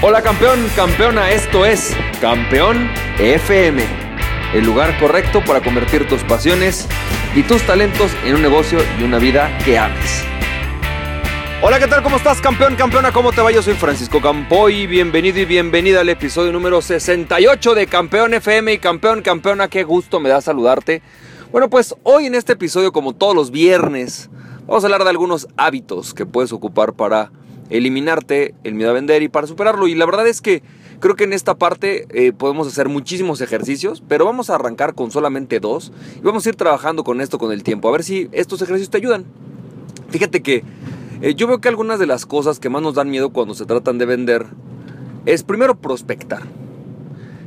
Hola campeón, campeona, esto es Campeón FM, el lugar correcto para convertir tus pasiones y tus talentos en un negocio y una vida que ames. Hola, ¿qué tal? ¿Cómo estás, campeón, campeona? ¿Cómo te va? Yo soy Francisco Campoy. Bienvenido y bienvenida al episodio número 68 de Campeón FM y campeón, campeona, qué gusto me da saludarte. Bueno, pues hoy en este episodio, como todos los viernes, vamos a hablar de algunos hábitos que puedes ocupar para eliminarte el miedo a vender y para superarlo. Y la verdad es que creo que en esta parte eh, podemos hacer muchísimos ejercicios, pero vamos a arrancar con solamente dos y vamos a ir trabajando con esto con el tiempo, a ver si estos ejercicios te ayudan. Fíjate que eh, yo veo que algunas de las cosas que más nos dan miedo cuando se tratan de vender es primero prospectar.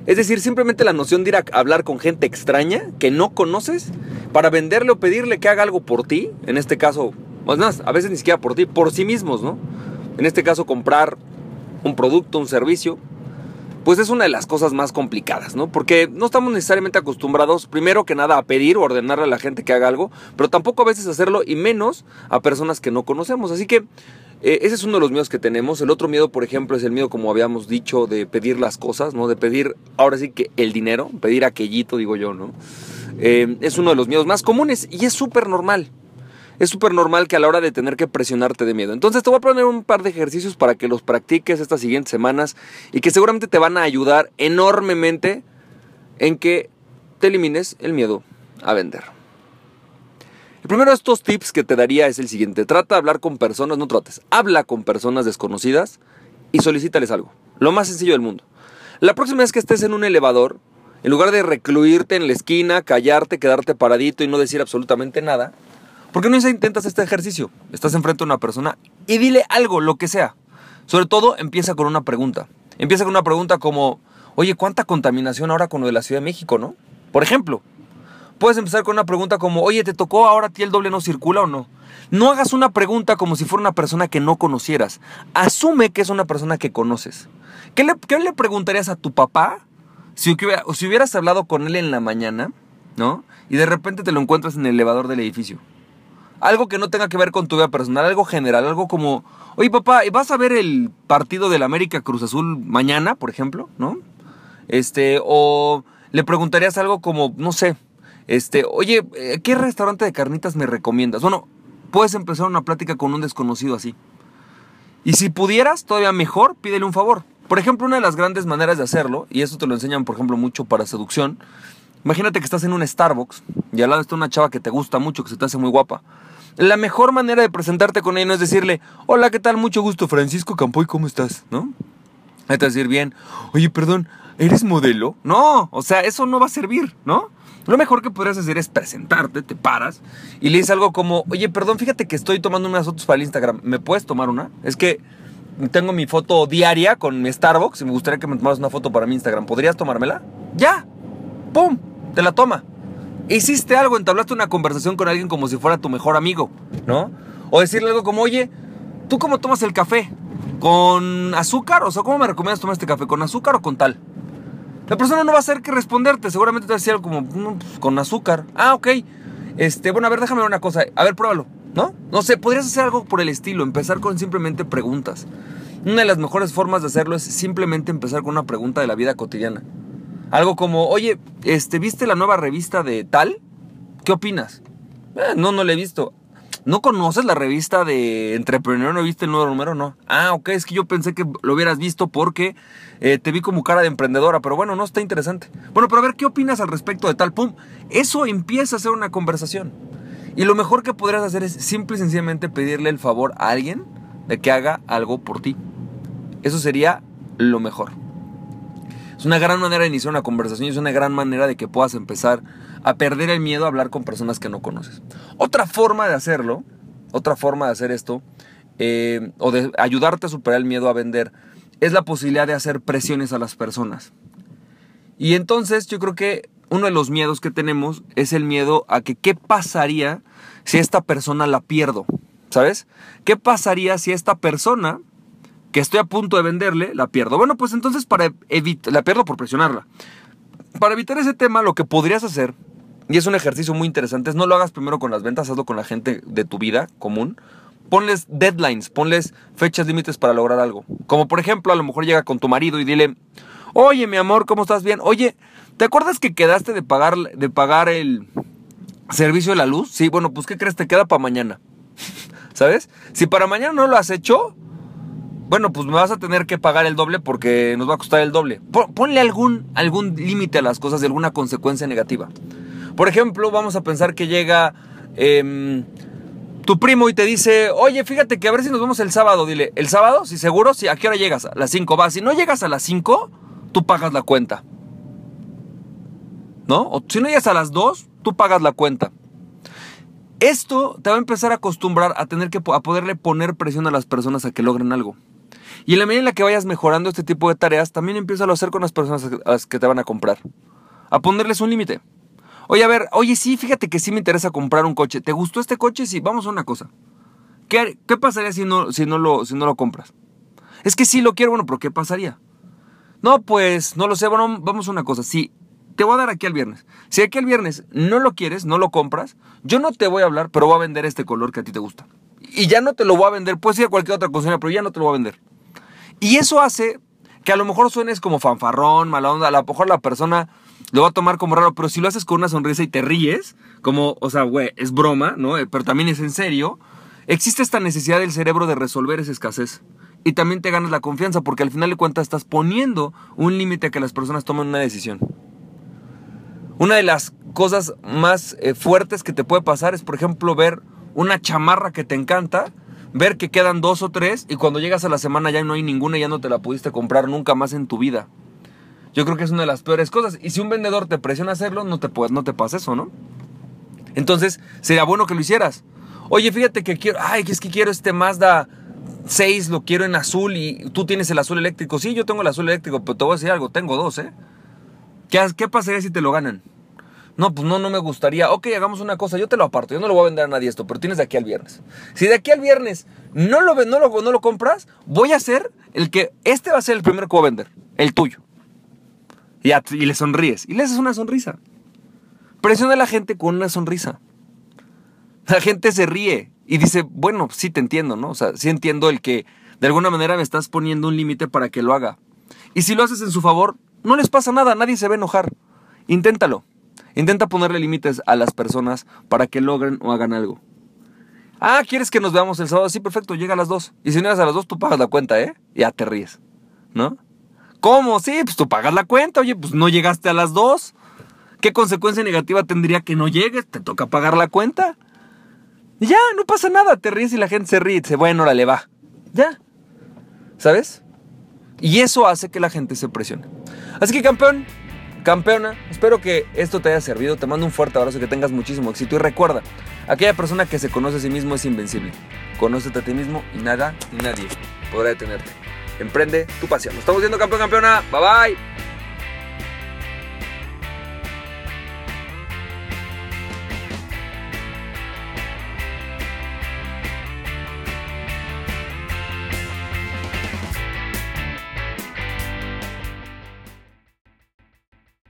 Es decir, simplemente la noción de ir a hablar con gente extraña que no conoces para venderle o pedirle que haga algo por ti, en este caso, más, a veces ni siquiera por ti, por sí mismos, ¿no? En este caso comprar un producto, un servicio, pues es una de las cosas más complicadas, ¿no? Porque no estamos necesariamente acostumbrados, primero que nada, a pedir o ordenarle a la gente que haga algo, pero tampoco a veces hacerlo y menos a personas que no conocemos. Así que eh, ese es uno de los miedos que tenemos. El otro miedo, por ejemplo, es el miedo, como habíamos dicho, de pedir las cosas, ¿no? De pedir, ahora sí que el dinero, pedir aquellito, digo yo, ¿no? Eh, es uno de los miedos más comunes y es súper normal es súper normal que a la hora de tener que presionarte de miedo. Entonces te voy a poner un par de ejercicios para que los practiques estas siguientes semanas y que seguramente te van a ayudar enormemente en que te elimines el miedo a vender. El primero de estos tips que te daría es el siguiente. Trata de hablar con personas, no trates, habla con personas desconocidas y solicítales algo. Lo más sencillo del mundo. La próxima vez que estés en un elevador, en lugar de recluirte en la esquina, callarte, quedarte paradito y no decir absolutamente nada, ¿Por qué no intentas este ejercicio? Estás enfrente de una persona y dile algo, lo que sea. Sobre todo, empieza con una pregunta. Empieza con una pregunta como, oye, ¿cuánta contaminación ahora con lo de la Ciudad de México, no? Por ejemplo, puedes empezar con una pregunta como, oye, ¿te tocó ahora a ti el doble no circula o no? No hagas una pregunta como si fuera una persona que no conocieras. Asume que es una persona que conoces. ¿Qué le, le preguntarías a tu papá si, si hubieras hablado con él en la mañana, ¿no? Y de repente te lo encuentras en el elevador del edificio algo que no tenga que ver con tu vida personal, algo general, algo como, oye papá, ¿vas a ver el partido del América Cruz Azul mañana, por ejemplo? ¿No? Este, o le preguntarías algo como, no sé, este, oye, eh, ¿qué restaurante de carnitas me recomiendas? Bueno, puedes empezar una plática con un desconocido así. Y si pudieras, todavía mejor, pídele un favor. Por ejemplo, una de las grandes maneras de hacerlo, y eso te lo enseñan, por ejemplo, mucho para seducción, imagínate que estás en un Starbucks y al lado está una chava que te gusta mucho, que se te hace muy guapa. La mejor manera de presentarte con ella no es decirle, hola, ¿qué tal? Mucho gusto, Francisco Campoy, ¿cómo estás? ¿No? Hay que decir bien, oye, perdón, ¿eres modelo? No, o sea, eso no va a servir, ¿no? Lo mejor que podrías hacer es presentarte, te paras y le dices algo como, oye, perdón, fíjate que estoy tomando unas fotos para el Instagram, ¿me puedes tomar una? Es que tengo mi foto diaria con mi Starbucks y me gustaría que me tomaras una foto para mi Instagram, ¿podrías tomármela? Ya, ¡pum! Te la toma hiciste algo, entablaste una conversación con alguien como si fuera tu mejor amigo, ¿no? O decirle algo como, oye, ¿tú cómo tomas el café? ¿Con azúcar? O sea, ¿cómo me recomiendas tomar este café? ¿Con azúcar o con tal? La persona no va a hacer que responderte, seguramente te va a decir algo como, pues, con azúcar. Ah, ok. Este, bueno, a ver, déjame ver una cosa. A ver, pruébalo, ¿no? No sé, podrías hacer algo por el estilo, empezar con simplemente preguntas. Una de las mejores formas de hacerlo es simplemente empezar con una pregunta de la vida cotidiana. Algo como, oye, este, ¿viste la nueva revista de tal? ¿Qué opinas? Eh, no, no la he visto. ¿No conoces la revista de Entrepreneur? ¿No viste el nuevo número? No. Ah, ok, es que yo pensé que lo hubieras visto porque eh, te vi como cara de emprendedora, pero bueno, no está interesante. Bueno, pero a ver, ¿qué opinas al respecto de tal? Pum. Eso empieza a ser una conversación. Y lo mejor que podrías hacer es simple y sencillamente pedirle el favor a alguien de que haga algo por ti. Eso sería lo mejor. Es una gran manera de iniciar una conversación y es una gran manera de que puedas empezar a perder el miedo a hablar con personas que no conoces. Otra forma de hacerlo, otra forma de hacer esto, eh, o de ayudarte a superar el miedo a vender, es la posibilidad de hacer presiones a las personas. Y entonces yo creo que uno de los miedos que tenemos es el miedo a que qué pasaría si esta persona la pierdo, ¿sabes? ¿Qué pasaría si esta persona que estoy a punto de venderle, la pierdo. Bueno, pues entonces para evitar, la pierdo por presionarla. Para evitar ese tema, lo que podrías hacer, y es un ejercicio muy interesante, es no lo hagas primero con las ventas, hazlo con la gente de tu vida común. ponles deadlines, ponles fechas límites para lograr algo. Como por ejemplo, a lo mejor llega con tu marido y dile, oye mi amor, ¿cómo estás bien? Oye, ¿te acuerdas que quedaste de pagar, de pagar el servicio de la luz? Sí, bueno, pues ¿qué crees? Te queda para mañana. ¿Sabes? Si para mañana no lo has hecho, bueno, pues me vas a tener que pagar el doble porque nos va a costar el doble. Ponle algún, algún límite a las cosas de alguna consecuencia negativa. Por ejemplo, vamos a pensar que llega em, tu primo y te dice, oye, fíjate que a ver si nos vemos el sábado. Dile, ¿el sábado? Si seguro, si ¿a qué hora llegas? A las 5. Va, si no llegas a las 5, tú pagas la cuenta. ¿No? O si no llegas a las 2, tú pagas la cuenta. Esto te va a empezar a acostumbrar a tener que a poderle poner presión a las personas a que logren algo. Y en la medida en la que vayas mejorando este tipo de tareas, también empieza a hacer con las personas a las que te van a comprar. A ponerles un límite. Oye, a ver, oye, sí, fíjate que sí me interesa comprar un coche. ¿Te gustó este coche? Sí, vamos a una cosa. ¿Qué, pasaría si no, si, no lo, si no lo compras? Es que sí lo quiero, bueno, pero ¿qué pasaría? No, pues no lo sé, bueno, vamos a una cosa. Si te voy a dar aquí al viernes. Si aquí el viernes no lo quieres, no lo compras, yo no te voy a hablar, pero voy a vender este color que a ti te gusta. Y ya no te lo voy a vender, puedes ir a cualquier otra cocina, pero ya no te lo voy a vender. Y eso hace que a lo mejor suenes como fanfarrón, mala onda, a lo mejor la persona lo va a tomar como raro, pero si lo haces con una sonrisa y te ríes, como, o sea, güey, es broma, ¿no? Eh, pero también es en serio, existe esta necesidad del cerebro de resolver esa escasez. Y también te ganas la confianza porque al final de cuentas estás poniendo un límite a que las personas tomen una decisión. Una de las cosas más eh, fuertes que te puede pasar es, por ejemplo, ver una chamarra que te encanta ver que quedan dos o tres y cuando llegas a la semana ya no hay ninguna y ya no te la pudiste comprar nunca más en tu vida. Yo creo que es una de las peores cosas. Y si un vendedor te presiona a hacerlo, no te, no te pasa eso, ¿no? Entonces, sería bueno que lo hicieras. Oye, fíjate que quiero, ay, es que quiero este Mazda 6, lo quiero en azul y tú tienes el azul eléctrico. Sí, yo tengo el azul eléctrico, pero te voy a decir algo, tengo dos, ¿eh? ¿Qué, qué pasaría si te lo ganan? No, pues no, no me gustaría. Ok, hagamos una cosa, yo te lo aparto, yo no lo voy a vender a nadie esto, pero tienes de aquí al viernes. Si de aquí al viernes no lo, no lo, no lo compras, voy a hacer el que, este va a ser el primero que voy a vender, el tuyo. Y, y le sonríes, y le haces una sonrisa. Presiona a la gente con una sonrisa. La gente se ríe y dice, bueno, sí te entiendo, ¿no? O sea, sí entiendo el que de alguna manera me estás poniendo un límite para que lo haga. Y si lo haces en su favor, no les pasa nada, nadie se va a enojar. Inténtalo. Intenta ponerle límites a las personas para que logren o hagan algo. Ah, ¿quieres que nos veamos el sábado? Sí, perfecto, llega a las 2. Y si no llegas a las 2, tú pagas la cuenta, ¿eh? Ya te ríes, ¿no? ¿Cómo? Sí, pues tú pagas la cuenta. Oye, pues no llegaste a las 2. ¿Qué consecuencia negativa tendría que no llegues? Te toca pagar la cuenta. Y ya, no pasa nada. Te ríes y la gente se ríe y dice, bueno, le va. Ya. ¿Sabes? Y eso hace que la gente se presione. Así que, campeón, Campeona, espero que esto te haya servido. Te mando un fuerte abrazo, que tengas muchísimo éxito. Y recuerda, aquella persona que se conoce a sí mismo es invencible. Conócete a ti mismo y nada nadie podrá detenerte. Emprende tu pasión. Nos estamos viendo, campeón, campeona. Bye bye.